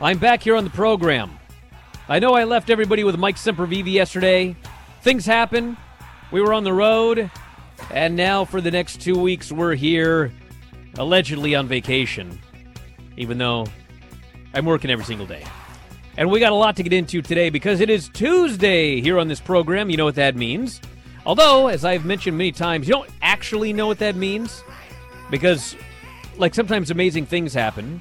I'm back here on the program. I know I left everybody with Mike Sempervive yesterday. Things happen. We were on the road, and now for the next two weeks, we're here, allegedly on vacation, even though I'm working every single day. And we got a lot to get into today because it is Tuesday here on this program. You know what that means. Although, as I've mentioned many times, you don't actually know what that means because, like, sometimes amazing things happen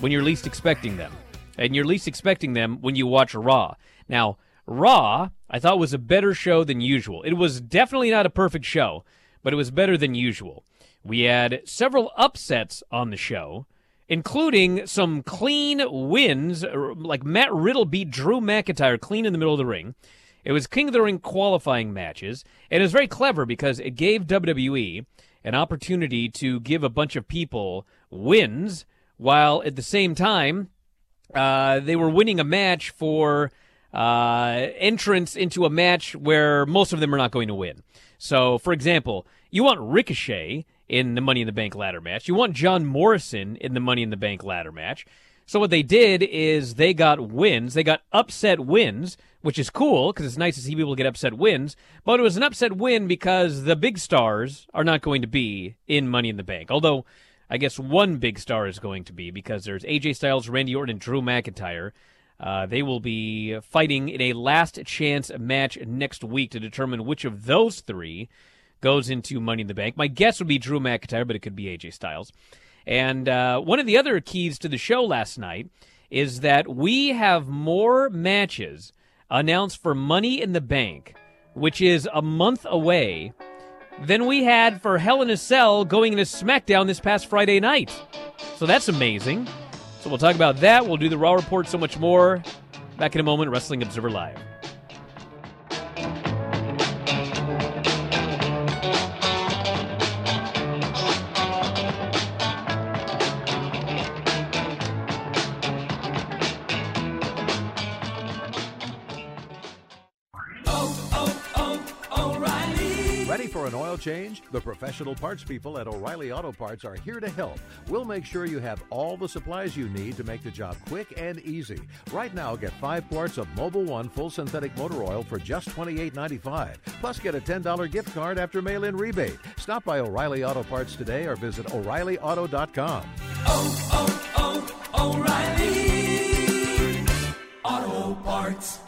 when you're least expecting them. And you're least expecting them when you watch Raw. Now, Raw, I thought was a better show than usual. It was definitely not a perfect show, but it was better than usual. We had several upsets on the show including some clean wins. Like Matt Riddle beat Drew McIntyre clean in the middle of the ring. It was King of the Ring qualifying matches, and it was very clever because it gave WWE an opportunity to give a bunch of people wins while at the same time uh, they were winning a match for uh, entrance into a match where most of them are not going to win. So, for example, you want Ricochet in the Money in the Bank ladder match. You want John Morrison in the Money in the Bank ladder match. So what they did is they got wins. They got upset wins, which is cool because it's nice to see people get upset wins. But it was an upset win because the big stars are not going to be in Money in the Bank. Although I guess one big star is going to be because there's AJ Styles, Randy Orton, and Drew McIntyre. Uh, they will be fighting in a last chance match next week to determine which of those three goes into Money in the Bank. My guess would be Drew McIntyre, but it could be AJ Styles. And uh, one of the other keys to the show last night is that we have more matches announced for Money in the Bank, which is a month away, than we had for Hell in a Cell going into SmackDown this past Friday night. So that's amazing. So we'll talk about that. We'll do the Raw report, so much more. Back in a moment, Wrestling Observer Live. Change? The professional parts people at O'Reilly Auto Parts are here to help. We'll make sure you have all the supplies you need to make the job quick and easy. Right now, get five quarts of Mobil One full synthetic motor oil for just $28.95. Plus, get a $10 gift card after mail in rebate. Stop by O'Reilly Auto Parts today or visit O'ReillyAuto.com. Oh, oh, oh, O'Reilly Auto Parts.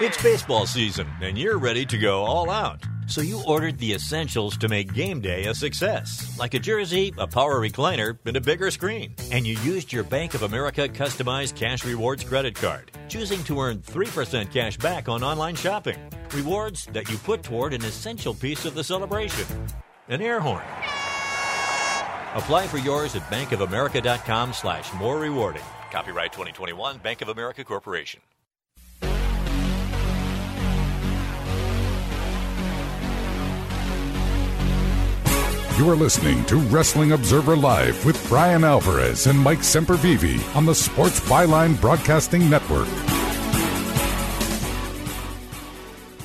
It's baseball season, and you're ready to go all out. So you ordered the essentials to make game day a success, like a jersey, a power recliner, and a bigger screen. And you used your Bank of America customized cash rewards credit card, choosing to earn 3% cash back on online shopping. Rewards that you put toward an essential piece of the celebration an air horn. Apply for yours at bankofamerica.com slash more rewarding. Copyright 2021 Bank of America Corporation. You are listening to Wrestling Observer Live with Bryan Alvarez and Mike Sempervive on the Sports Byline Broadcasting Network.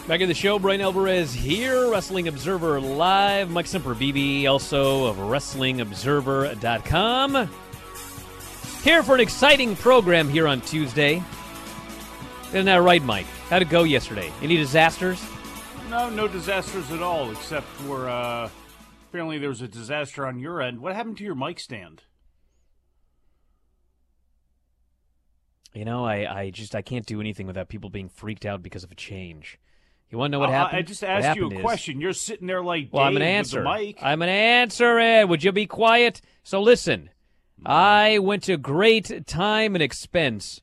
Back in the show, Bryan Alvarez here, Wrestling Observer Live. Mike Sempervive, also of WrestlingObserver.com. Here for an exciting program here on Tuesday. Isn't that right, Mike? How'd it go yesterday? Any disasters? No, no disasters at all, except for uh, apparently there was a disaster on your end. What happened to your mic stand? You know, I, I just I can't do anything without people being freaked out because of a change. You want to know what Uh, happened? I just asked you a is- question. You're sitting there like Well, I'm an answer. I'm an answer. Ed. Would you be quiet? So listen, I went to great time and expense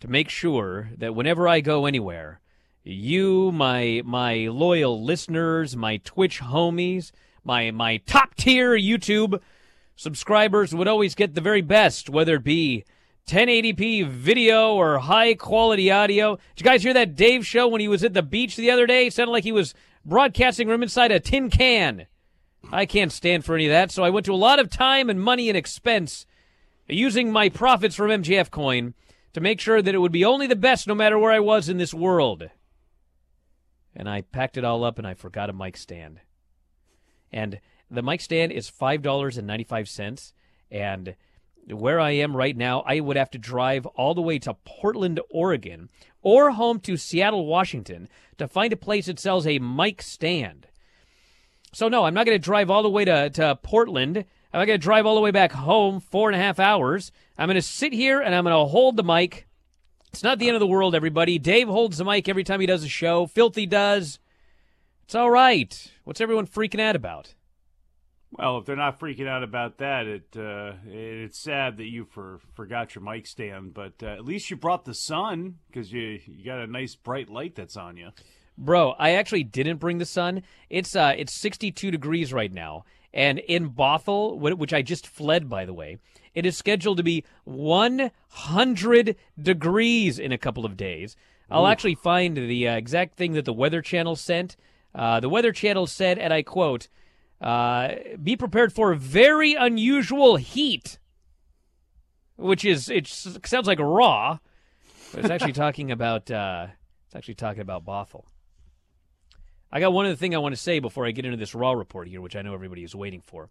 to make sure that whenever I go anywhere, you, my my loyal listeners, my Twitch homies, my my top tier YouTube subscribers would always get the very best, whether it be 1080p video or high quality audio. Did you guys hear that Dave show when he was at the beach the other day? It sounded like he was broadcasting from inside a tin can. I can't stand for any of that, so I went to a lot of time and money and expense using my profits from MGF coin to make sure that it would be only the best no matter where I was in this world. And I packed it all up and I forgot a mic stand. And the mic stand is $5.95 and where I am right now, I would have to drive all the way to Portland, Oregon, or home to Seattle, Washington, to find a place that sells a mic stand. So, no, I'm not going to drive all the way to, to Portland. I'm not going to drive all the way back home, four and a half hours. I'm going to sit here and I'm going to hold the mic. It's not the end of the world, everybody. Dave holds the mic every time he does a show. Filthy does. It's all right. What's everyone freaking out about? Well, if they're not freaking out about that, it uh, it's sad that you for, forgot your mic stand. But uh, at least you brought the sun because you you got a nice bright light that's on you. Bro, I actually didn't bring the sun. It's uh it's 62 degrees right now. And in Bothell, which I just fled by the way, it is scheduled to be 100 degrees in a couple of days. I'll actually find the uh, exact thing that the Weather Channel sent. Uh, the Weather Channel said, and I quote, uh, "Be prepared for very unusual heat," which is it sounds like raw, but it's actually talking about uh, it's actually talking about Bothell. I got one other thing I want to say before I get into this Raw report here, which I know everybody is waiting for.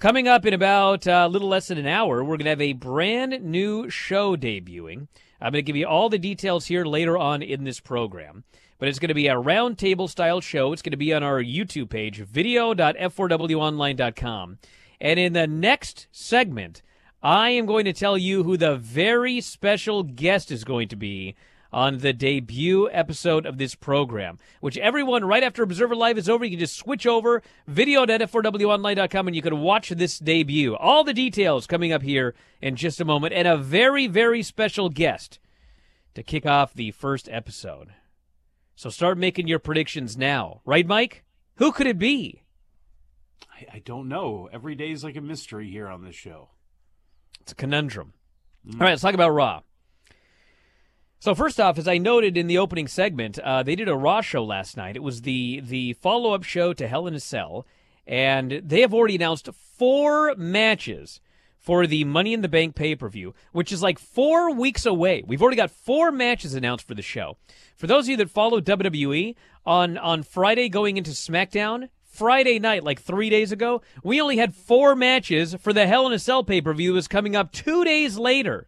Coming up in about uh, a little less than an hour, we're going to have a brand new show debuting. I'm going to give you all the details here later on in this program. But it's going to be a roundtable style show. It's going to be on our YouTube page, video.f4wonline.com. And in the next segment, I am going to tell you who the very special guest is going to be on the debut episode of this program, which everyone right after Observer Live is over, you can just switch over video.f4wonline.com and you can watch this debut. All the details coming up here in just a moment, and a very, very special guest to kick off the first episode. So start making your predictions now, right, Mike? Who could it be? I, I don't know. Every day is like a mystery here on this show. It's a conundrum. All right, let's talk about Raw. So first off, as I noted in the opening segment, uh, they did a Raw show last night. It was the the follow up show to Hell in a Cell, and they have already announced four matches for the Money in the Bank pay per view, which is like four weeks away. We've already got four matches announced for the show. For those of you that follow WWE on on Friday going into SmackDown. Friday night, like three days ago, we only had four matches for the Hell in a Cell pay per view. was coming up two days later.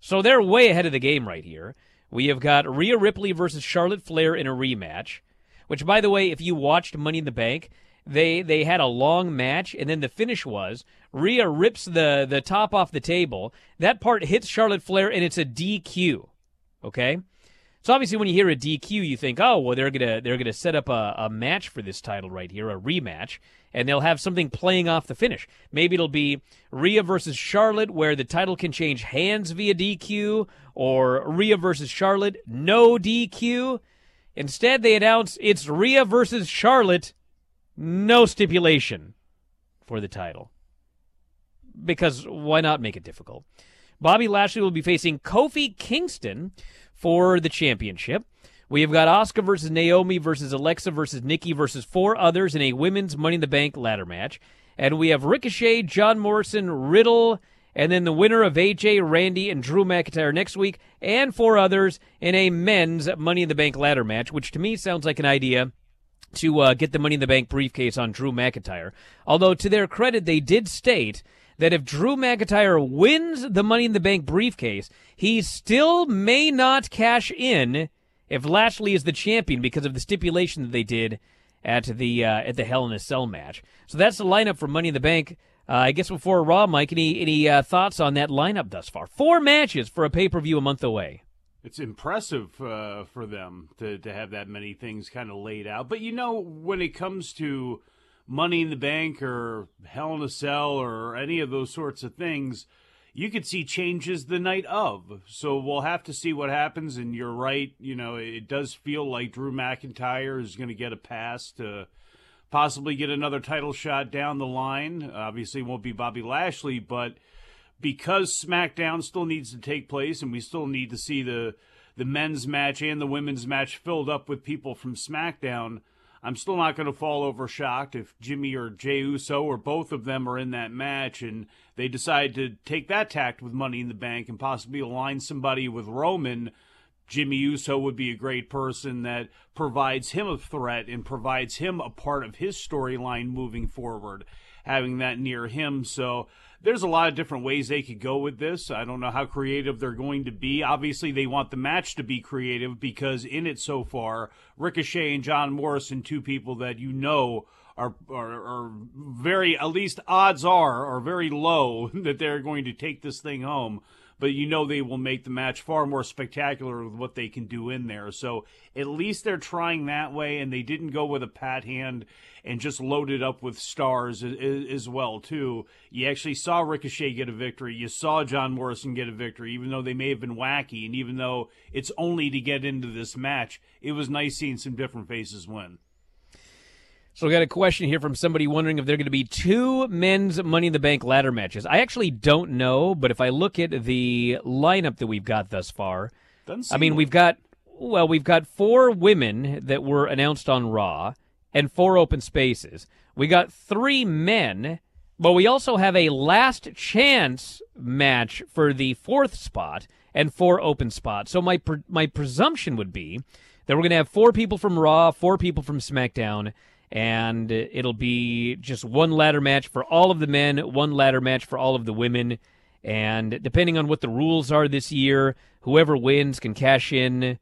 So they're way ahead of the game right here. We have got Rhea Ripley versus Charlotte Flair in a rematch. Which, by the way, if you watched Money in the Bank, they they had a long match, and then the finish was Rhea rips the the top off the table. That part hits Charlotte Flair, and it's a DQ. Okay. So obviously, when you hear a DQ, you think, oh, well, they're gonna they're gonna set up a, a match for this title right here, a rematch, and they'll have something playing off the finish. Maybe it'll be Rhea versus Charlotte, where the title can change hands via DQ, or Rhea versus Charlotte, no DQ. Instead, they announce it's Rhea versus Charlotte, no stipulation for the title. Because why not make it difficult? Bobby Lashley will be facing Kofi Kingston for the championship. We have got Asuka versus Naomi versus Alexa versus Nikki versus four others in a women's Money in the Bank ladder match. And we have Ricochet, John Morrison, Riddle, and then the winner of AJ, Randy, and Drew McIntyre next week, and four others in a men's Money in the Bank ladder match, which to me sounds like an idea to uh, get the Money in the Bank briefcase on Drew McIntyre. Although, to their credit, they did state that if Drew McIntyre wins the Money in the Bank briefcase, he still may not cash in if Lashley is the champion because of the stipulation that they did at the uh, at the Hell in a Cell match. So that's the lineup for Money in the Bank. Uh, I guess before Raw, Mike, any any uh, thoughts on that lineup thus far? Four matches for a pay per view a month away. It's impressive uh, for them to to have that many things kind of laid out. But you know, when it comes to Money in the Bank or Hell in a Cell or any of those sorts of things, you could see changes the night of. So we'll have to see what happens. And you're right, you know, it does feel like Drew McIntyre is going to get a pass to possibly get another title shot down the line. Obviously, won't be Bobby Lashley, but because SmackDown still needs to take place and we still need to see the the men's match and the women's match filled up with people from SmackDown, I'm still not going to fall over shocked if Jimmy or Jey Uso or both of them are in that match and they decide to take that tact with Money in the Bank and possibly align somebody with Roman. Jimmy Uso would be a great person that provides him a threat and provides him a part of his storyline moving forward, having that near him. So there's a lot of different ways they could go with this. I don't know how creative they're going to be. Obviously, they want the match to be creative because in it so far, Ricochet and John Morrison, two people that you know are, are, are very, at least odds are, are very low that they're going to take this thing home but you know they will make the match far more spectacular with what they can do in there. So at least they're trying that way, and they didn't go with a pat hand and just load it up with stars as, well too. You actually saw Ricochet get a victory. You saw John Morrison get a victory, even though they may have been wacky, and even though it's only to get into this match, it was nice seeing some different faces win. So we got a question here from somebody wondering if there are going to be two men's Money in the Bank ladder matches. I actually don't know, but if I look at the lineup that we've got thus far, I mean, we've got well, we've got four women that were announced on Raw and four open spaces. We got three men, but we also have a last chance match for the fourth spot and four open spots. So my pre- my presumption would be that we're going to have four people from Raw, four people from SmackDown, and it'll be just one ladder match for all of the men, one ladder match for all of the women. And depending on what the rules are this year, whoever wins can cash in.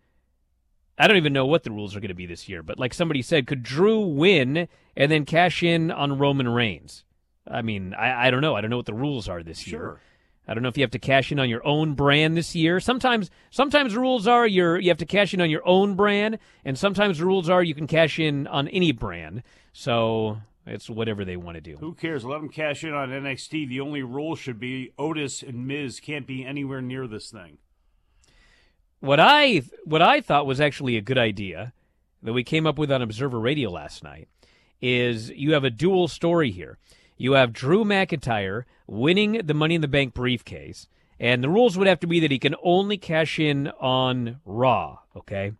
I don't even know what the rules are going to be this year, but like somebody said, could Drew win and then cash in on Roman Reigns? I mean, I, I don't know. I don't know what the rules are this year. I don't know if you have to cash in on your own brand this year. Sometimes, sometimes rules are you're, you have to cash in on your own brand, and sometimes the rules are you can cash in on any brand. So it's whatever they want to do. Who cares? Let them cash in on NXT. The only rule should be Otis and Miz can't be anywhere near this thing. What I what I thought was actually a good idea that we came up with on Observer Radio last night is you have a dual story here. You have Drew McIntyre winning the Money in the Bank briefcase, and the rules would have to be that he can only cash in on Raw, okay?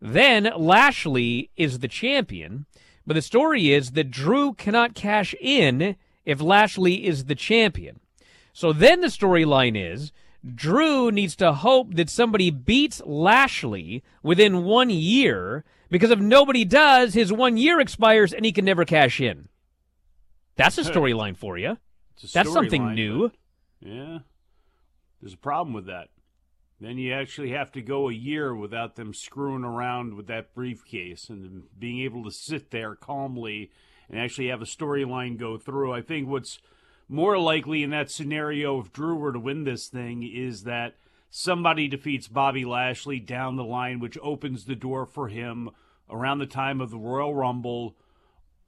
Then Lashley is the champion, but the story is that Drew cannot cash in if Lashley is the champion. So then the storyline is Drew needs to hope that somebody beats Lashley within one year because if nobody does, his one year expires and he can never cash in. That's a storyline for you. That's something storyline, new. Yeah. There's a problem with that. Then you actually have to go a year without them screwing around with that briefcase and being able to sit there calmly and actually have a storyline go through. I think what's more likely in that scenario if Drew were to win this thing is that somebody defeats Bobby Lashley down the line, which opens the door for him around the time of the Royal Rumble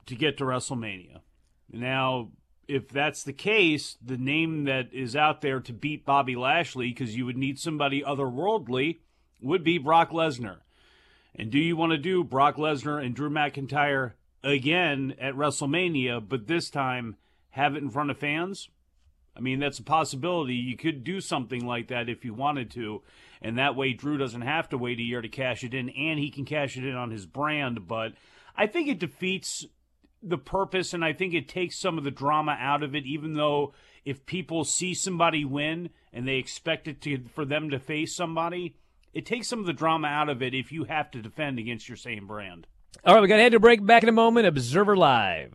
to get to WrestleMania. Now, if that's the case, the name that is out there to beat Bobby Lashley, because you would need somebody otherworldly, would be Brock Lesnar. And do you want to do Brock Lesnar and Drew McIntyre again at WrestleMania, but this time have it in front of fans? I mean, that's a possibility. You could do something like that if you wanted to, and that way Drew doesn't have to wait a year to cash it in, and he can cash it in on his brand. But I think it defeats the purpose, and I think it takes some of the drama out of it. Even though if people see somebody win and they expect it to for them to face somebody, it takes some of the drama out of it if you have to defend against your same brand. All right, we got to head to break. Back in a moment. Observer Live.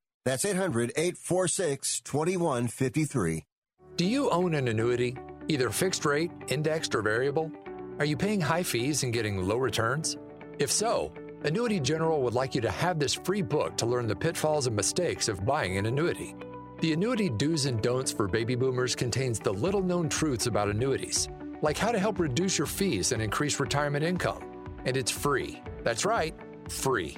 That's 800 846 2153. Do you own an annuity, either fixed rate, indexed, or variable? Are you paying high fees and getting low returns? If so, Annuity General would like you to have this free book to learn the pitfalls and mistakes of buying an annuity. The Annuity Do's and Don'ts for Baby Boomers contains the little known truths about annuities, like how to help reduce your fees and increase retirement income. And it's free. That's right, free.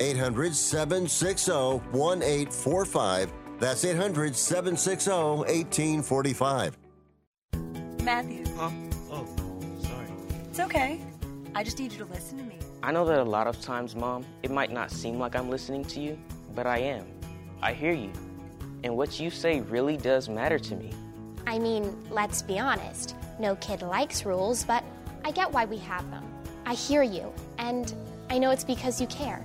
800 760 1845. That's 800 760 1845. Matthew. Huh? Oh, sorry. It's okay. I just need you to listen to me. I know that a lot of times, Mom, it might not seem like I'm listening to you, but I am. I hear you. And what you say really does matter to me. I mean, let's be honest. No kid likes rules, but I get why we have them. I hear you, and I know it's because you care.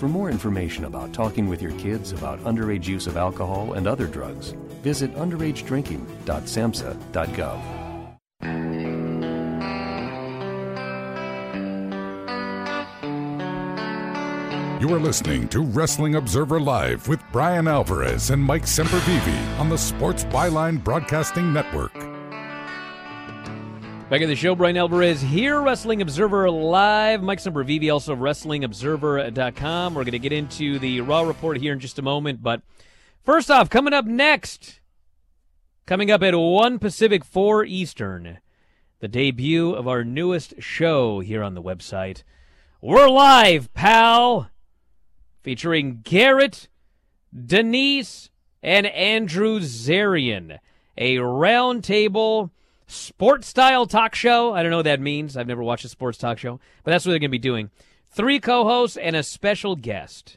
For more information about talking with your kids about underage use of alcohol and other drugs, visit underagedrinking.samhsa.gov. You are listening to Wrestling Observer Live with Bryan Alvarez and Mike Sempervive on the Sports Byline Broadcasting Network. Back in the show, Bryan Alvarez here, Wrestling Observer Live. Mike Sempervive, also WrestlingObserver.com. We're going to get into the Raw report here in just a moment. But first off, coming up next, coming up at 1 Pacific, 4 Eastern, the debut of our newest show here on the website. We're live, pal! Featuring Garrett, Denise, and Andrew Zarian. A roundtable sports style talk show. I don't know what that means. I've never watched a sports talk show, but that's what they're going to be doing. Three co hosts and a special guest.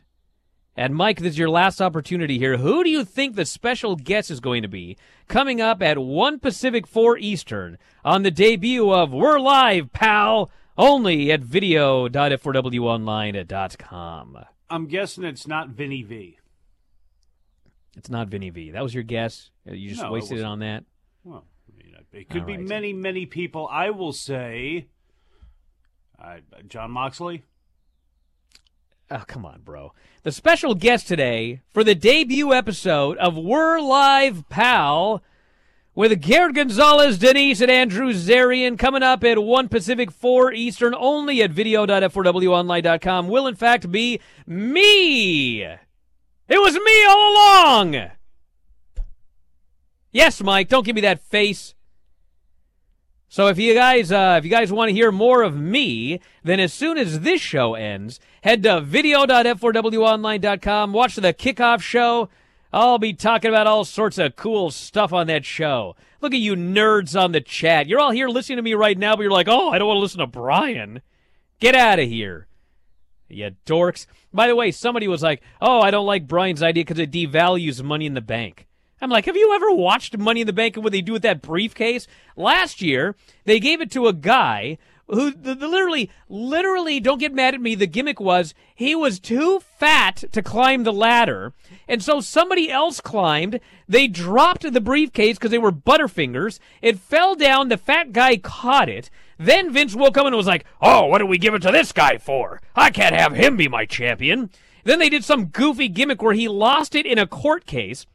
And Mike, this is your last opportunity here. Who do you think the special guest is going to be coming up at 1 Pacific, 4 Eastern on the debut of We're Live, pal, only at video.f4wonline.com? I'm guessing it's not Vinny V. It's not Vinny V. That was your guess. You just No, wasted it wasn't. on that. Well, it could All be right. many, many people. I will say, uh, Jon Moxley. Oh, come on, bro. The special guest today for the debut episode of We're Live Pal with Garrett Gonzalez, Denise, and Andrew Zarian coming up at 1 Pacific, 4 Eastern, only at video.f4wonline.com will, in fact, be me. It was me all along. Yes, Mike, don't give me that face. So if you guys uh, if you guys want to hear more of me, then as soon as this show ends, head to video.f4wonline.com, watch the kickoff show. I'll be talking about all sorts of cool stuff on that show. Look at you nerds on the chat. You're all here listening to me right now, but you're like, "Oh, I don't want to listen to Bryan." Get out of here. You dorks. By the way, somebody was like, "Oh, I don't like Bryan's idea because it devalues Money in the Bank." I'm like, have you ever watched Money in the Bank and what they do with that briefcase? Last year, they gave it to a guy who the, the literally, literally, don't get mad at me. The gimmick was he was too fat to climb the ladder, and so somebody else climbed. They dropped the briefcase because they were Butterfingers. It fell down. The fat guy caught it. Then Vince woke up and was like, "Oh, what do we give it to this guy for? I can't have him be my champion." Then they did some goofy gimmick where he lost it in a court case.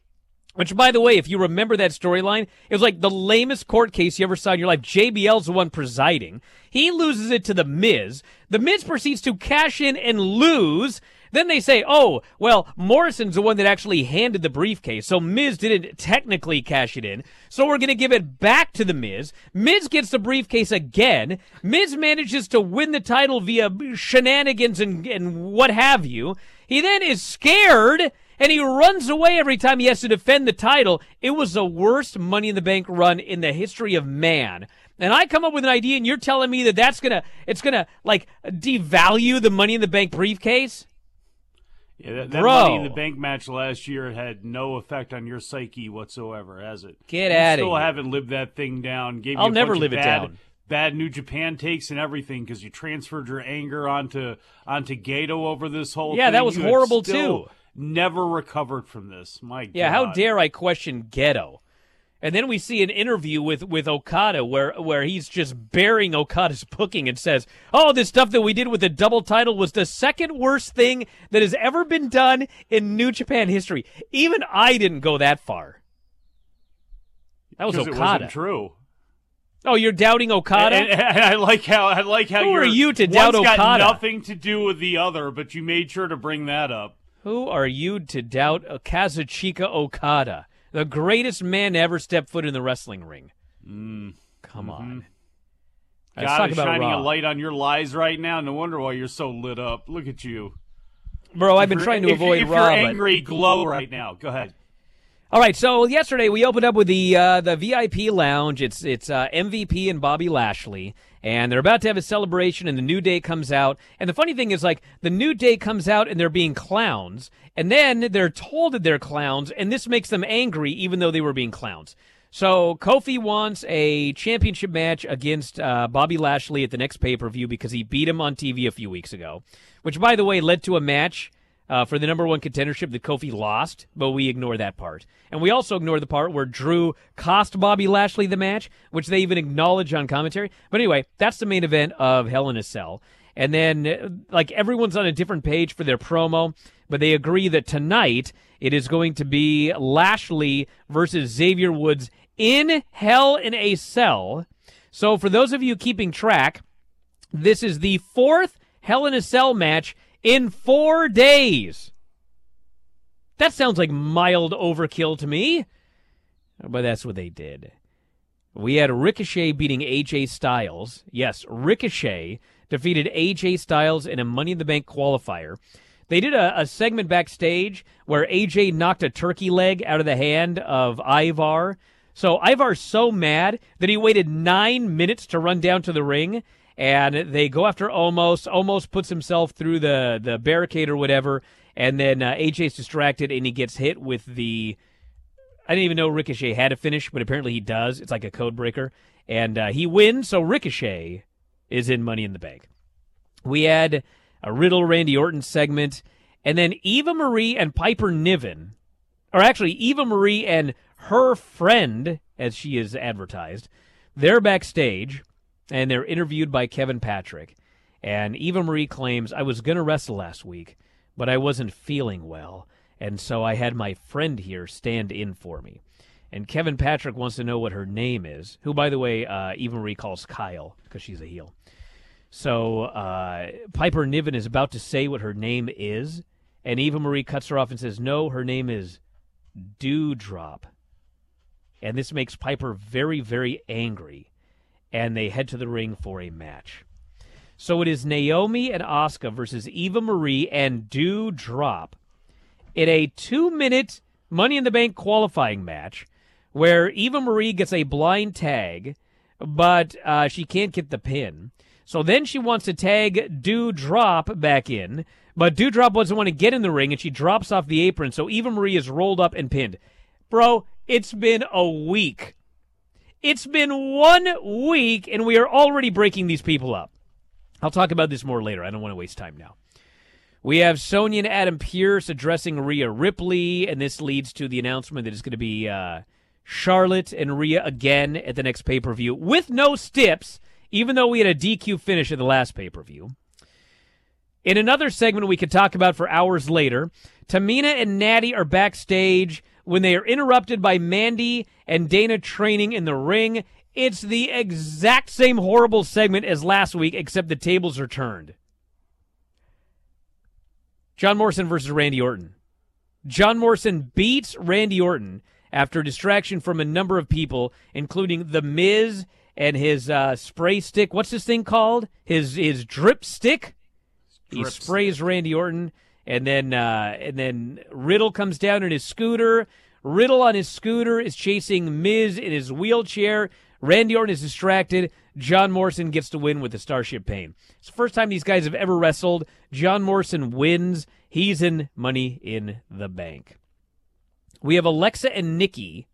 Which, by the way, if you remember that storyline, it was like the lamest court case you ever saw in your life. JBL's the one presiding. He loses it to The Miz. The Miz proceeds to cash in and lose. Then they say, oh, well, Morrison's the one that actually handed the briefcase, so Miz didn't technically cash it in. So we're going to give it back to The Miz. Miz gets the briefcase again. Miz manages to win the title via shenanigans and, and what have you. He then is scared and he runs away every time he has to defend the title. It was the worst Money in the Bank run in the history of man. And I come up with an idea, and you're telling me that that's gonna, it's gonna like devalue the Money in the Bank briefcase. Yeah, that, that. Money in the Bank match last year had no effect on your psyche whatsoever, has it? Get you outta Still haven't lived that thing down. Gave I'll never live it bad, down. Bad New Japan takes and everything because you transferred your anger onto onto Gedo over this whole. Yeah, thing. that was You horrible, still too. Never recovered from this. My God. Yeah, God. how dare I question Gedo? And then we see an interview with, with Okada where where he's just burying Okada's booking and says, "Oh, this stuff that we did with the double title was the second worst thing that has ever been done in New Japan history." Even I didn't go that far. That was Okada. It wasn't true. Oh, you're doubting Okada? And, and I like how I like how Who are you're- you to doubt one's got Okada? nothing to do with the other, but you made sure to bring that up. Who are you to doubt Kazuchika Okada, the greatest man to ever step foot in the wrestling ring? Mm. Come on. Let's God is shining Raw. a light on your lies right now. No wonder why you're so lit up. Look at you. Bro, I've been trying to if, avoid if Raw. You're but- angry, glow right now. Go ahead. All right, so yesterday we opened up with the uh, the VIP lounge. It's it's uh, MVP and Bobby Lashley, and they're about to have a celebration. And the New Day comes out, and the funny thing is, like the New Day comes out and they're being clowns, and then they're told that they're clowns, and this makes them angry, even though they were being clowns. So Kofi wants a championship match against uh, Bobby Lashley at the next pay per view because he beat him on TV a few weeks ago, which by the way led to a match uh, for the number one contendership that Kofi lost, but we ignore that part. And we also ignore the part where Drew cost Bobby Lashley the match, which they even acknowledge on commentary. But anyway, that's the main event of Hell in a Cell. And then, uh, like, everyone's on a different page for their promo, but they agree that tonight it is going to be Lashley versus Xavier Woods in Hell in a Cell. So, for those of you keeping track, this is the fourth Hell in a Cell match in four days. That sounds like mild overkill to me. But that's what they did. We had Ricochet beating AJ Styles. Yes, Ricochet defeated AJ Styles in a Money in the Bank qualifier. They did a, a segment backstage where AJ knocked a turkey leg out of the hand of Ivar. So Ivar's so mad that he waited nine minutes to run down to the ring, and they go after almost. Almost puts himself through the, the barricade or whatever, and then uh, AJ's distracted and he gets hit with the. I didn't even know Ricochet had a finish, but apparently he does. It's like a code breaker. And uh, he wins, so Ricochet is in Money in the Bank. We had a Riddle Randy Orton segment, and then Eva Marie and Piper Niven, or actually Eva Marie and her friend, as she is advertised, they're backstage and they're interviewed by Kevin Patrick. And Eva Marie claims, I was going to wrestle last week, but I wasn't feeling well. And so I had my friend here stand in for me. And Kevin Patrick wants to know what her name is, who, by the way, uh, Eva Marie calls Kyle because she's a heel. So uh, Piper Niven is about to say what her name is, and Eva Marie cuts her off and says, No, her name is Doudrop. And this makes Piper very, very angry, and they head to the ring for a match. So it is Naomi and Asuka versus Eva Marie and Do Doudrop in a two minute Money in the Bank qualifying match where Eva Marie gets a blind tag, but uh, she can't get the pin. So then she wants to tag Do Doudrop back in, but Doudrop doesn't want to get in the ring, and she drops off the apron. So Eva Marie is rolled up and pinned. Bro, it's been a week. It's been one week, and we are already breaking these people up. I'll talk about this more later. I don't want to waste time now. We have Sonya and Adam Pearce addressing Rhea Ripley, and this leads to the announcement that it's going to be uh, Charlotte and Rhea again at the next pay per view with no stips, even though we had a DQ finish at the last pay per view. In another segment we could talk about for hours later, Tamina and Natty are backstage when they are interrupted by Mandy and Dana training in the ring. It's the exact same horrible segment as last week, except the tables are turned. John Morrison versus Randy Orton. John Morrison beats Randy Orton after distraction from a number of people, including The Miz and his uh, spray stick. What's this thing called? His his drip stick. he Drip sprays Randy Orton, and then uh, and then Riddle comes down in his scooter. Riddle on his scooter is chasing Miz in his wheelchair. Randy Orton is distracted. John Morrison gets to win with the Starship Pain. It's the first time these guys have ever wrestled. John Morrison wins. He's in Money in the Bank. We have Alexa and Nikki.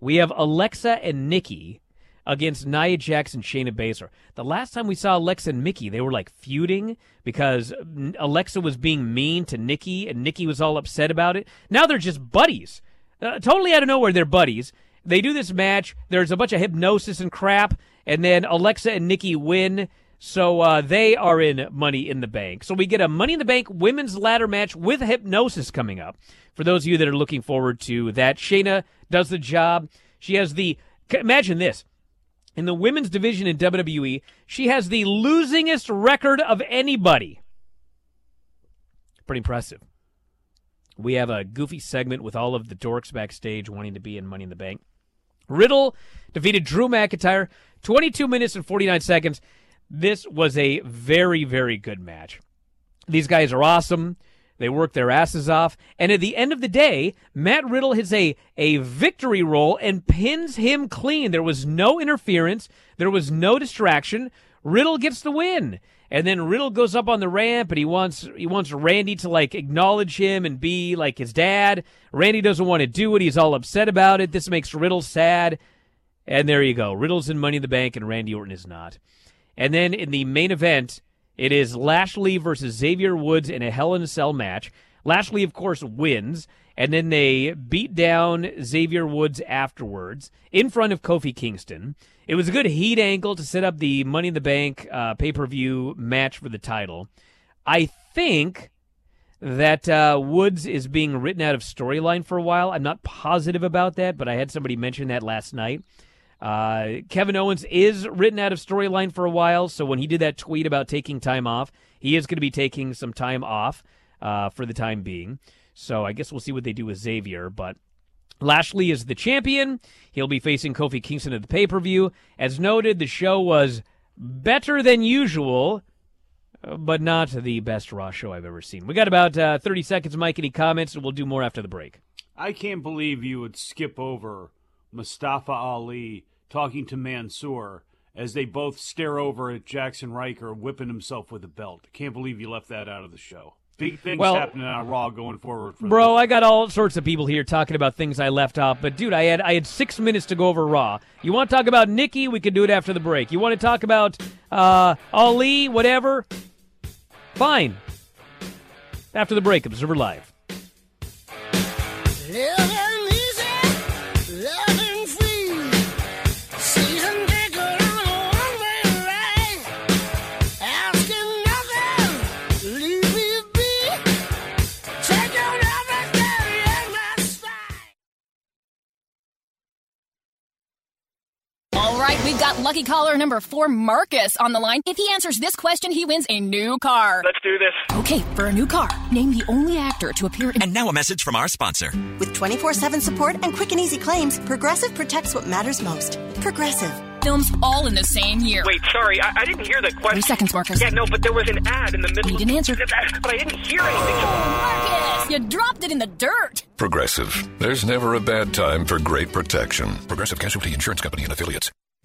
We have Alexa and Nikki against Nia Jax and Shayna Baszler. The last time we saw Alexa and Mickey, they were like feuding because Alexa was being mean to Nikki and Nikki was all upset about it. Now they're just buddies. Uh, totally out of nowhere, they're buddies. They do this match. There's a bunch of hypnosis and crap, and then Alexa and Nikki win. So uh, they are in Money in the Bank. So we get a Money in the Bank women's ladder match with hypnosis coming up. For those of you that are looking forward to that, Shayna does the job. She has the. Imagine this. In the women's division in WWE, she has the losingest record of anybody. Pretty impressive. We have a goofy segment with all of the dorks backstage wanting to be in Money in the Bank. Riddle defeated Drew McIntyre 22 minutes and 49 seconds. This was a very, very good match. These guys are awesome. They work their asses off. And at the end of the day, Matt Riddle hits a, a victory roll and pins him clean. There was no interference, there was no distraction. Riddle gets the win. And then Riddle goes up on the ramp and he wants he wants Randy to like acknowledge him and be like his dad. Randy doesn't want to do it. He's all upset about it. This makes Riddle sad. And there you go. Riddle's in Money in the Bank and Randy Orton is not. And then in the main event, it is Lashley versus Xavier Woods in a Hell in a Cell match. Lashley, of course, wins, and then they beat down Xavier Woods afterwards in front of Kofi Kingston. It was a good heat angle to set up the Money in the Bank uh, pay per view match for the title. I think that uh, Woods is being written out of storyline for a while. I'm not positive about that, but I had somebody mention that last night. Uh, Kevin Owens is written out of storyline for a while, so when he did that tweet about taking time off, he is going to be taking some time off uh, for the time being. So I guess we'll see what they do with Xavier, but Lashley is the champion. He'll be facing Kofi Kingston at the pay per view. As noted, the show was better than usual, but not the best Raw show I've ever seen. We got about uh, 30 seconds, Mike. Any comments? And we'll do more after the break. I can't believe you would skip over Mustafa Ali talking to Mansoor as they both stare over at Jaxson Ryker whipping himself with a belt. Can't believe you left that out of the show. Big things Well- happening on Raw going forward. For Bro, I got all sorts of people here talking about things I left off, but dude, I had I had six minutes to go over Raw. You want to talk about Nikki? We can do it after the break. You want to talk about uh, Ali? Whatever. Fine. After the break, Observer Live. We've got lucky caller number four, Marcus, on the line. If he answers this question, he wins a new car. Let's do this. Okay, for a new car, name the only actor to appear in. And now a message from our sponsor. With 24 7 support and quick and easy claims, Progressive protects what matters most. Progressive. Films all in the same year. Wait, sorry, I, I didn't hear the question. Three seconds, Marcus. Yeah, no, but there was an ad in the middle. You didn't answer. But I didn't hear oh, anything. Marcus, you dropped it in the dirt. Progressive. There's never a bad time for great protection. Progressive Casualty Insurance Company and Affiliates.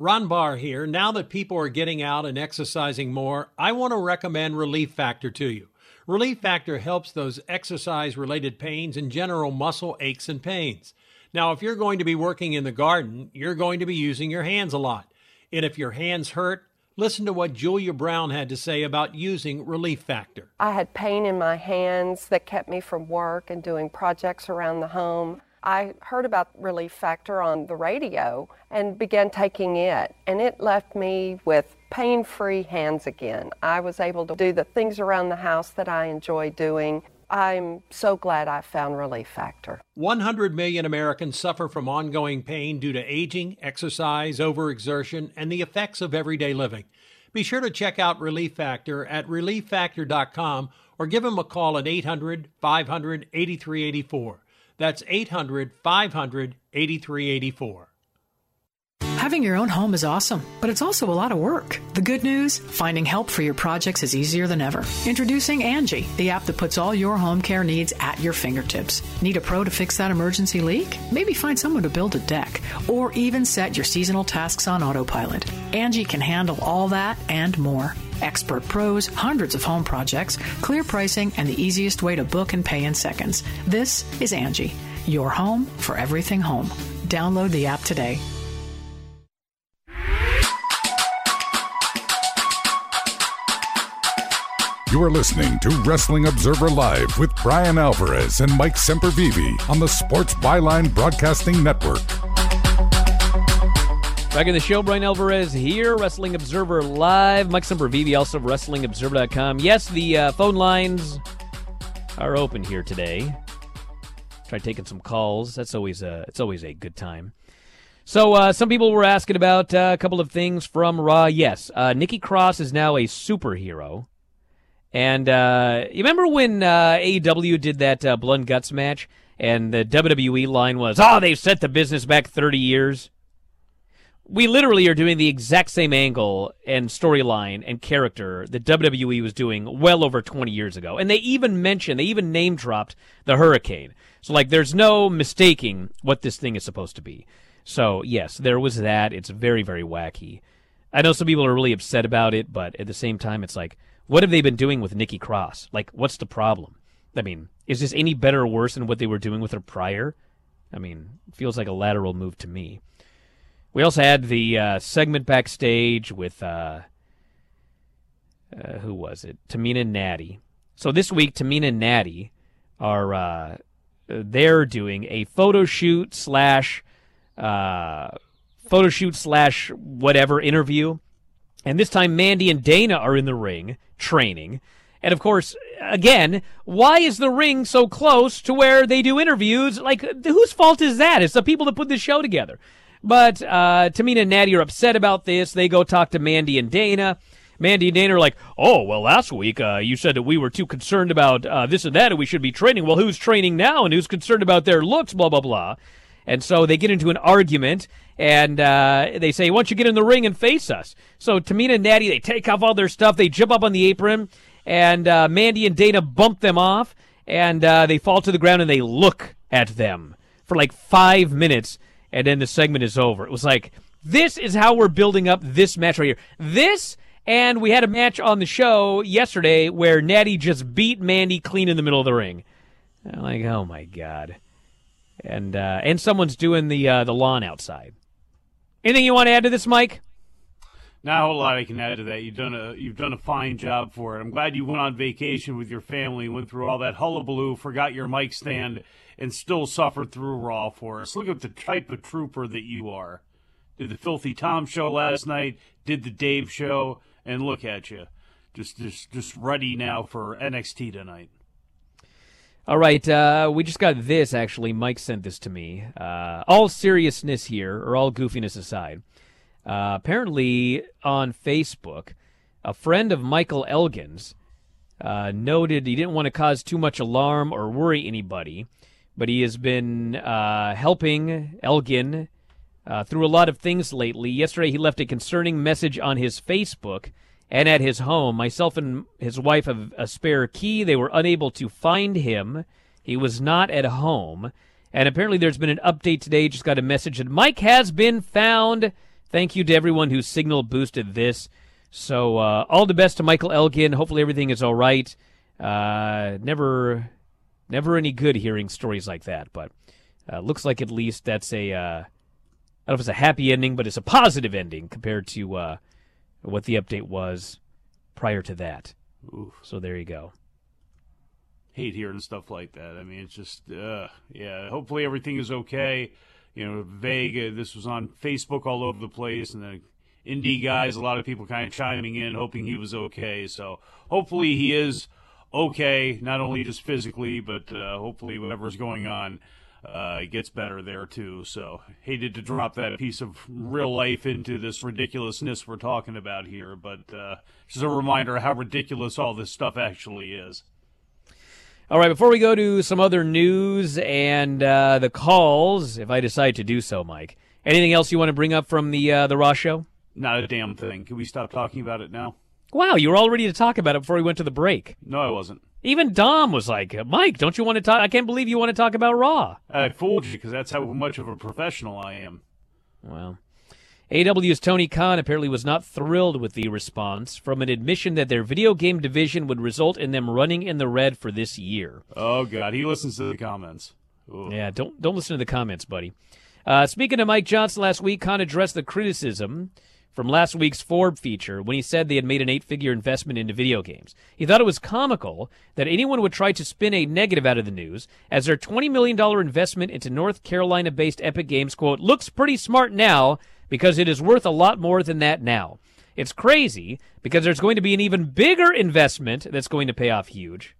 Ron Barr here. Now that people are getting out and exercising more, I want to recommend Relief Factor to you. Relief Factor helps those exercise related pains and general muscle aches and pains. Now, if you're going to be working in the garden, you're going to be using your hands a lot. And if your hands hurt, listen to what Julia Brown had to say about using Relief Factor. I had pain in my hands that kept me from work and doing projects around the home. I heard about Relief Factor on the radio and began taking it, and it left me with pain free hands again. I was able to do the things around the house that I enjoy doing. I'm so glad I found Relief Factor. 100 million Americans suffer from ongoing pain due to aging, exercise, overexertion, and the effects of everyday living. Be sure to check out Relief Factor at relieffactor.com or give them a call at 800 500 8384. That's 800 500 8384. Having your own home is awesome, but it's also a lot of work. The good news finding help for your projects is easier than ever. Introducing Angie, the app that puts all your home care needs at your fingertips. Need a pro to fix that emergency leak? Maybe find someone to build a deck, or even set your seasonal tasks on autopilot. Angie can handle all that and more. Expert pros, hundreds of home projects, clear pricing, and the easiest way to book and pay in seconds. This is Angie, your home for everything home. Download the app today. You are listening to Wrestling Observer Live with Bryan Alvarez and Mike Sempervive on the Sports Byline Broadcasting Network. Back in the show, Bryan Alvarez here, Wrestling Observer Live. Mike Sempervive, also WrestlingObserver.com. Yes, the uh, phone lines are open here today. Try taking some calls. That's always a, it's always a good time. So, uh, some people were asking about uh, a couple of things from Raw. Yes, uh, Nikki Cross is now a superhero. And uh, you remember when uh, AEW did that uh, Blood Guts match, and the WWE line was, "Oh, they've set the business back 30 years." We literally are doing the exact same angle and storyline and character that WWE was doing well over 20 years ago, and they even mentioned, they even name dropped the Hurricane. So, like, there's no mistaking what this thing is supposed to be. So, yes, there was that. It's very, very wacky. I know some people are really upset about it, but at the same time, it's like what have they been doing with Nikki Cross? Like, what's the problem? I mean, is this any better or worse than what they were doing with her prior? I mean, feels like a lateral move to me. We also had the uh, segment backstage with uh, uh, who was it? Tamina and Natty. So this week, Tamina and Natty are uh, they're doing a photo shoot slash uh, photo shoot slash whatever interview and this time, Mandy and Dana are in the ring training. And of course, again, why is the ring so close to where they do interviews? Like, whose fault is that? It's the people that put this show together. But uh, Tamina and Natty are upset about this. They go talk to Mandy and Dana. Mandy and Dana are like, oh, well, last week uh, you said that we were too concerned about uh, this and that and we should be training. Well, who's training now and who's concerned about their looks, blah, blah, blah. And so they get into an argument, and uh, they say, "Why don't you get in the ring and face us?" So Tamina and Natty they take off all their stuff, they jump up on the apron, and uh, Mandy and Dana bump them off, and uh, they fall to the ground and they look at them for like five minutes, and then the segment is over. It was like this is how we're building up this match right here. This. And we had a match on the show yesterday where Natty just beat Mandy clean in the middle of the ring. I'm like, oh my god and uh, and someone's doing the uh, the lawn outside. Anything you want to add to this, Mike? Not a whole lot I can add to that. You've done a you've done a fine job for it. I'm glad you went on vacation with your family, went through all that hullabaloo, forgot your mic stand, and still suffered through Raw for us. Look at the type of trooper that you are. Did the Filthy Tom show last night? Did the Dave show? And look at you, just just just ready now for NXT tonight. All right, uh, we just got this actually. Mike sent this to me. Uh, all seriousness here, or all goofiness aside, uh, apparently on Facebook, a friend of Michael Elgin's uh, noted he didn't want to cause too much alarm or worry anybody, but he has been uh, helping Elgin uh, through a lot of things lately. Yesterday, he left a concerning message on his Facebook and at his home. Myself and his wife have a spare key. They were unable to find him. He was not at home. And apparently, there's been an update today. Just got a message that Mike has been found. Thank you to everyone who signal boosted this. So, uh, all the best to Michael Elgin. Hopefully, everything is all right. Uh, never, never any good hearing stories like that, but uh, looks like at least that's a. Uh, I don't know if it's a happy ending, but it's a positive ending compared to uh, what the update was prior to that. Oof. So there you go. Hate hearing stuff like that. I mean, it's just, uh, yeah. Hopefully everything is okay. You know, vague. Uh, this was on Facebook all over the place, and the indie guys, a lot of people kind of chiming in, hoping he was okay. So hopefully he is okay, not only just physically, but uh, hopefully whatever's going on uh, it gets better there too. So hated to drop that piece of real life into this ridiculousness we're talking about here, but uh, just a reminder how ridiculous all this stuff actually is. All right, before we go to some other news and uh, the calls, if I decide to do so, Mike, Anything else you want to bring up from the uh, the Raw show? Not a damn thing. Can we stop talking about it now? Wow, you were all ready to talk about it before we went to the break. No, I wasn't. Even Dom was like, "Mike, don't you want to talk? I can't believe you want to talk about Raw." I fooled you because that's how much of a professional I am. Well, AEW's Tony Khan apparently was not thrilled with the response from an admission that their video game division would result in them running in the red for this year. Oh God, he listens to the comments. Ooh. Yeah, don't don't listen to the comments, buddy. Uh, speaking to Mike Johnson last week, Khan addressed the criticism from last week's Forbes feature when he said they had made an eight figure investment into video games. He thought it was comical that anyone would try to spin a negative out of the news, as their $20 million investment into North Carolina based Epic Games, quote, looks pretty smart now because it is worth a lot more than that now. It's crazy because there's going to be an even bigger investment that's going to pay off huge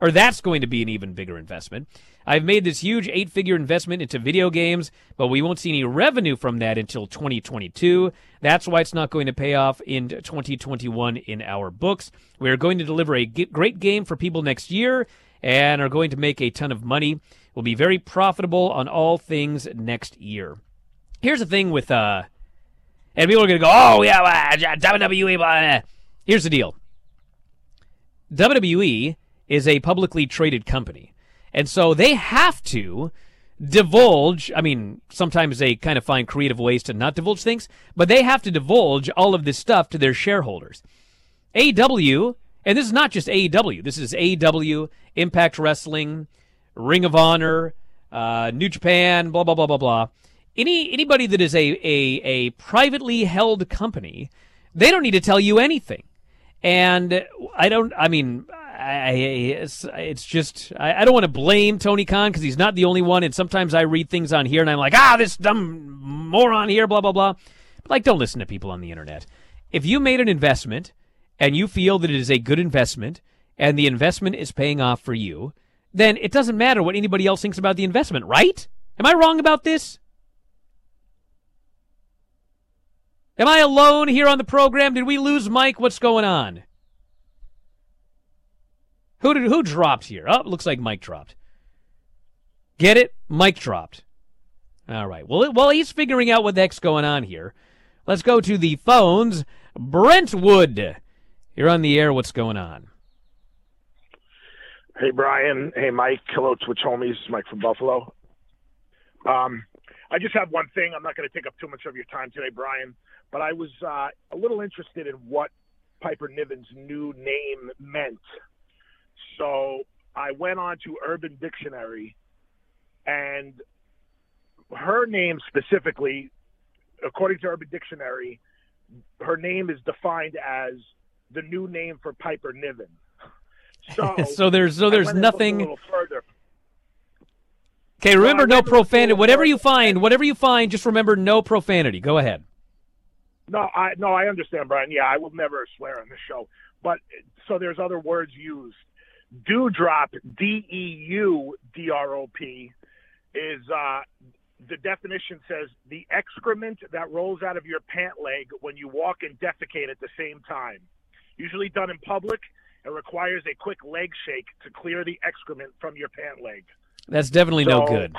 or that's going to be an even bigger investment. I've made this huge eight figure investment into video games, but we won't see any revenue from that until 2022. That's why it's not going to pay off in 2021 in our books. We are going to deliver a great game for people next year and are going to make a ton of money. We'll be very profitable on all things next year. Here's the thing with, uh, and people are going to go, oh, yeah, WWE. Blah. Here's the deal WWE is a publicly traded company. And so they have to divulge. I mean, sometimes they kind of find creative ways to not divulge things, but they have to divulge all of this stuff to their shareholders. AEW, and this is not just AEW, this is AEW, Impact Wrestling, Ring of Honor, uh, New Japan, blah, blah, blah, blah, blah. Any, anybody that is a, a, a privately held company, they don't need to tell you anything. And I don't, I mean, I, it's, it's just I, I don't want to blame Tony Khan because he's not the only one. And sometimes I read things on here and I'm like, ah, this dumb moron here, blah blah blah. But like, don't listen to people on the internet. If you made an investment and you feel that it is a good investment and the investment is paying off for you, then it doesn't matter what anybody else thinks about the investment, right? Am I wrong about this? Am I alone here on the program? Did we lose Mike? What's going on? Who did who dropped here? Oh, looks like Mike dropped. Get it? Mike dropped. All right. Well, while he's figuring out what the heck's going on here, let's go to the phones. Brentwood, you're on the air. What's going on? Hey, Bryan. Hey, Mike. Hello, Twitch homies. Mike from Buffalo. Um, I just have one thing. I'm not going to take up too much of your time today, Bryan, but I was uh, a little interested in what Piper Niven's new name meant so I went on to Urban Dictionary, and her name specifically, according to Urban Dictionary, her name is defined as the new name for Piper Niven. So, so there's so there's nothing. further. Okay, remember no profanity. Whatever you find, whatever you find, just remember no profanity. Go ahead. No, I no, I understand, Bryan. Yeah, I will never swear on this show. But so there's other words used Dewdrop, D E U D R O P, is uh, the definition says the excrement that rolls out of your pant leg when you walk and defecate at the same time. Usually done in public, it requires a quick leg shake to clear the excrement from your pant leg. That's definitely So- no good.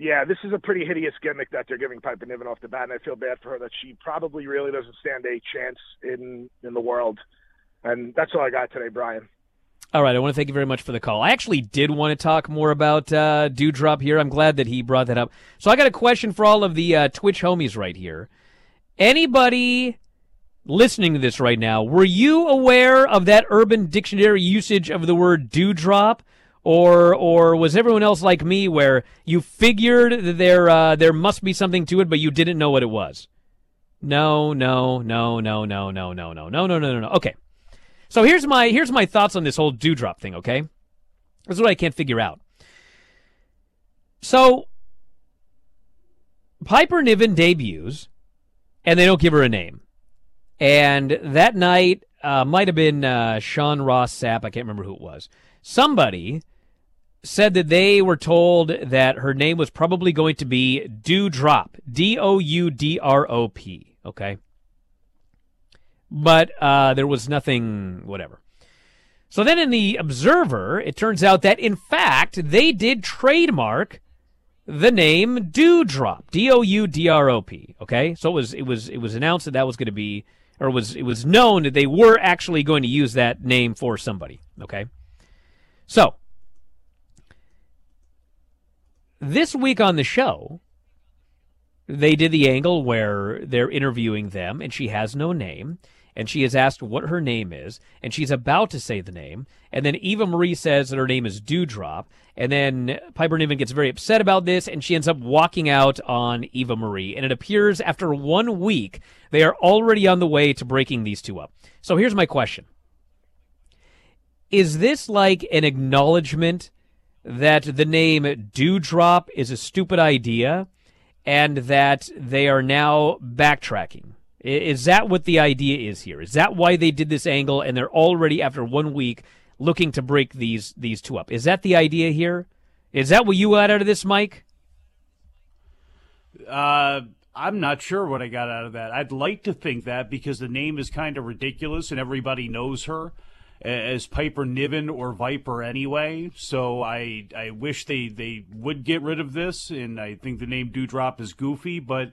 Yeah, this is a pretty hideous gimmick that they're giving Piper Niven off the bat, and I feel bad for her that she probably really doesn't stand a chance in in the world. And that's all I got today, Bryan. All right, I want to thank you very much for the call. I actually did want to talk more about uh, Doudrop here. I'm glad that he brought that up. So I got a question for all of the uh, Twitch homies right here. Anybody listening to this right now, were you aware of that Urban Dictionary usage of the word dewdrop? Or, or was everyone else like me, where you figured that there uh, there must be something to it, but you didn't know what it was? No, no, no, no, no, no, no, no, no, no, no, no, no. Okay, so here's my here's my thoughts on this whole Doudrop thing. Okay, this is what I can't figure out. So Piper Niven debuts, and they don't give her a name. And that night uh, might have been uh, Sean Ross Sapp. I can't remember who it was. Somebody said that they were told that her name was probably going to be Doudrop, D O U D R O P. Okay, but uh, there was nothing, whatever. So then in the Observer, it turns out that in fact they did trademark the name Doudrop, D O U D R O P. Okay, so it was it was it was announced that that was going to be, or was it was known that they were actually going to use that name for somebody. Okay, so this week on the show, they did the angle where they're interviewing them, and she has no name. And she is asked what her name is, and she's about to say the name. And then Eva Marie says that her name is Doudrop. And then Piper Niven gets very upset about this, and she ends up walking out on Eva Marie. And it appears after one week, they are already on the way to breaking these two up. So here's my question Is this like an acknowledgement that the name Doudrop is a stupid idea? and that they are now backtracking. Is that what the idea is here? Is that why they did this angle and they're already after one week looking to break these these two up? Is that the idea here? Is that what you got out of this, Mike? Uh, I'm not sure what I got out of that. I'd like to think that because the name is kind of ridiculous and everybody knows her as Piper Niven or Viper anyway. So I I wish they, they would get rid of this, and I think the name Doudrop is goofy, but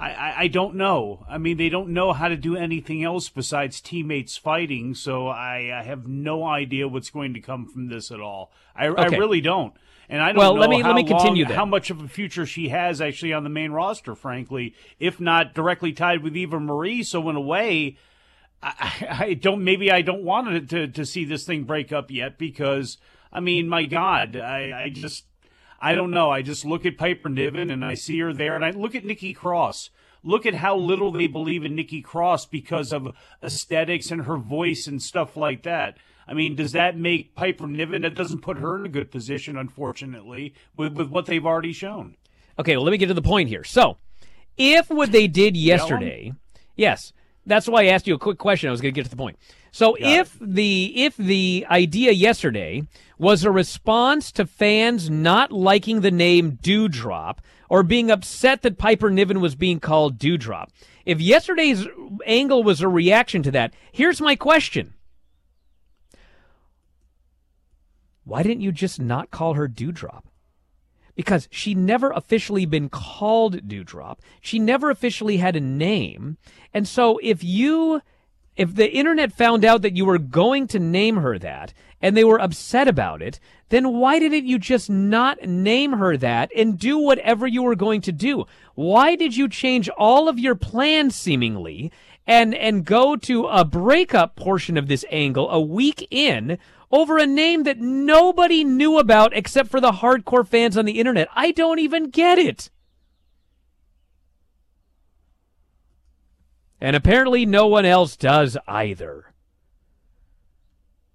I, I, don't know. I mean, they don't know how to do anything else besides teammates fighting, so I, I have no idea what's going to come from this at all. I, I really don't. And I don't Well, know let me- how let me continue long- then. how much of a future she has actually on the main roster, frankly, if not directly tied with Eva Marie. So in a way, I, I don't. Maybe I don't want it to to see this thing break up yet because I mean, my God, I, I just I don't know. I just look at Piper Niven and I see her there, and I look at Nikki Cross. Look at how little they believe in Nikki Cross because of aesthetics and her voice and stuff like that. I mean, does that make Piper Niven? That doesn't put her in a good position, unfortunately, with with what they've already shown. Okay, well, let me get to the point here. So, if what they did yesterday, yes, that's why I asked you a quick question. I was going to get to the point. So, if the if the idea yesterday was a response to fans not liking the name Doudrop or being upset that Piper Niven was being called Doudrop, if yesterday's angle was a reaction to that, here's my question. Why didn't you just not call her Doudrop? because she never officially been called Doudrop. She never officially had a name. And so if you if the internet found out that you were going to name her that and they were upset about it, then why didn't you just not name her that and do whatever you were going to do? Why did you change all of your plans seemingly and and go to a breakup portion of this angle a week in over a name that nobody knew about except for the hardcore fans on the internet. I don't even get it. And apparently no one else does either.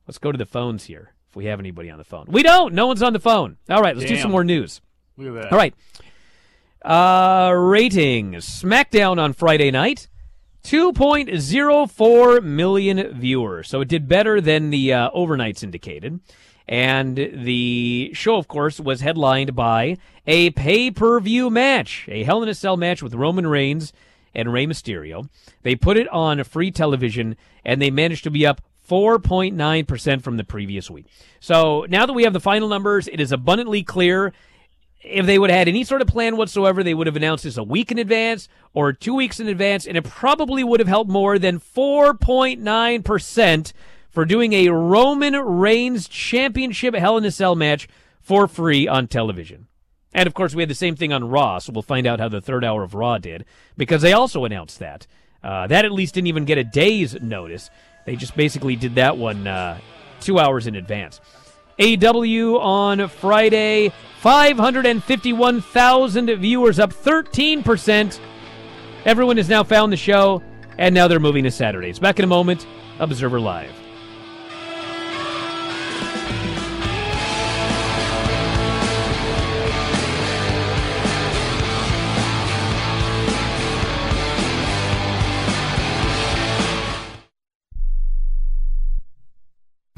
Let's go to the phones here if we have anybody on the phone. We don't. No one's on the phone. All right, let's do some more news. Look at that. All right. Uh, ratings. SmackDown on Friday night. 2.04 million viewers. So it did better than the uh, overnights indicated. And the show, of course, was headlined by a pay per view match, a Hell in a Cell match with Roman Reigns and Rey Mysterio. They put it on free television, and they managed to be up 4.9% from the previous week. So now that we have the final numbers, it is abundantly clear if they would have had any sort of plan whatsoever, they would have announced this a week in advance or two weeks in advance, and it probably would have helped more than 4.9% for doing a Roman Reigns Championship Hell in a Cell match for free on television. And of course, we had the same thing on Raw, so we'll find out how the third hour of Raw did because they also announced that. Uh, that at least didn't even get a day's notice. They just basically did that one uh, two hours in advance. AEW on Friday, 551,000 viewers, up 13%. Everyone has now found the show, and now they're moving to Saturdays. Back in a moment, Observer Live.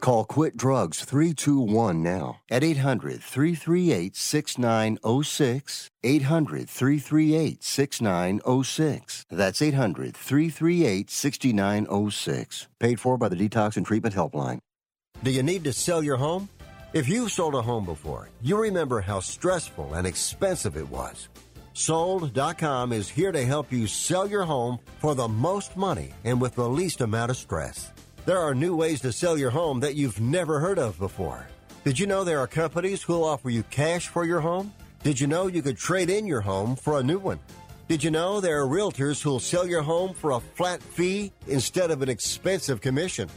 Call Quit Drugs 321 now at 800 338 6906. 800 338 6906. That's 800 338 6906. Paid for by the Detox and Treatment Helpline. Do you need to sell your home? If you've sold a home before, you remember how stressful and expensive it was. Sold.com is here to help you sell your home for the most money and with the least amount of stress. There are new ways to sell your home that you've never heard of before. Did you know there are companies who'll offer you cash for your home? Did you know you could trade in your home for a new one? Did you know there are realtors who'll sell your home for a flat fee instead of an expensive commission?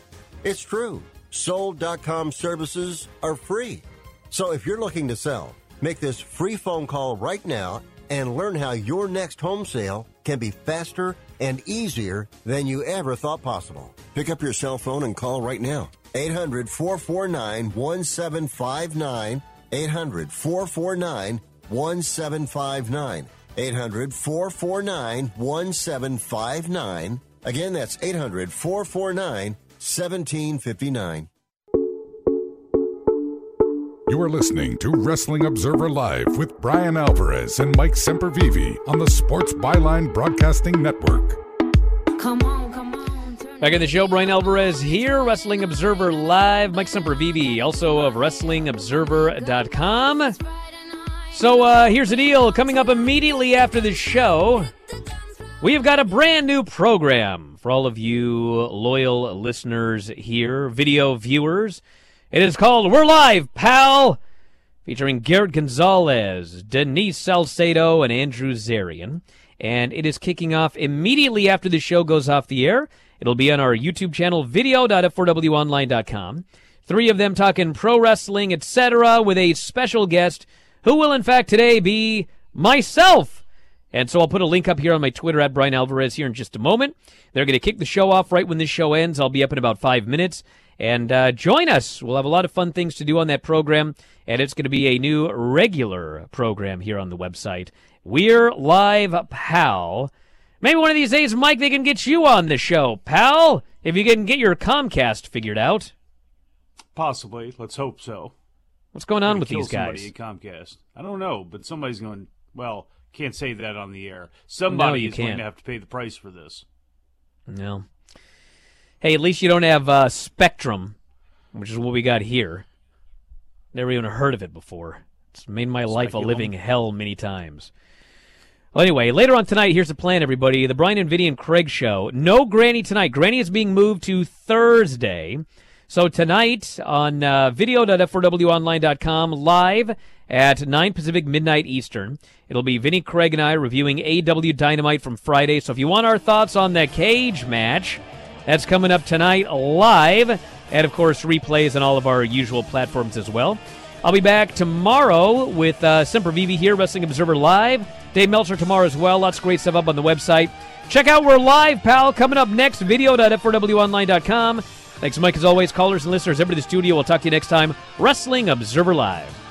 It's true. Sold.com services are free. So if you're looking to sell, make this free phone call right now and learn how your next home sale can be faster and easier than you ever thought possible. Pick up your cell phone and call right now. 800 449 1759. 800 449 1759. 800 449 1759. Again, that's 800 449 1759. You are listening to Wrestling Observer Live with Bryan Alvarez and Mike Sempervive on the Sports Byline Broadcasting Network. Come on, come on. Back in the show, Bryan Alvarez here, Wrestling Observer Live. Mike Sempervive, also of WrestlingObserver.com. So uh, here's the deal. Coming up immediately after the show, we have got a brand new program for all of you loyal listeners here, video viewers. It is called We're Live, Pal, featuring Garrett Gonzalez, Denise Salcedo, and Andrew Zarian. And it is kicking off immediately after the show goes off the air. It'll be on our YouTube channel, video.f4wonline.com. Three of them talking pro wrestling, etc., with a special guest who will, in fact, today be myself. And so I'll put a link up here on my Twitter at Bryan Alvarez here in just a moment. They're going to kick the show off right when this show ends. I'll be up in about five minutes. And uh, join us. We'll have a lot of fun things to do on that program. And it's going to be a new regular program here on the website. We're Live Pal. Maybe one of these days, Mike, they can get you on the show, pal, if you can get your Comcast figured out. Possibly. Let's hope so. What's going on with these guys? Comcast. I don't know, but somebody's going. Well, can't say that on the air. Somebody you is going can't. to have to pay the price for this. No. Hey, at least you don't have uh, Spectrum, which is what we got here. Never even heard of it before. It's made my life a living hell many times. Well, anyway, later on tonight, here's the plan, everybody. The Bryan and Vinny and Craig show. No Granny tonight. Granny is being moved to Thursday. So tonight on uh, video.f4wonline.com, live at 9 Pacific, midnight Eastern, it'll be Vinny, Craig, and I reviewing AEW Dynamite from Friday. So if you want our thoughts on the cage match, that's coming up tonight live and of course replays on all of our usual platforms as well. I'll be back tomorrow with uh, Sempervive here, Wrestling Observer Live. Dave Meltzer tomorrow as well. Lots of great stuff up on the website. Check out We're Live, pal. Coming up next, video.f4wonline.com. Thanks, Mike, as always. Callers and listeners, everybody in the studio. We'll talk to you next time. Wrestling Observer Live.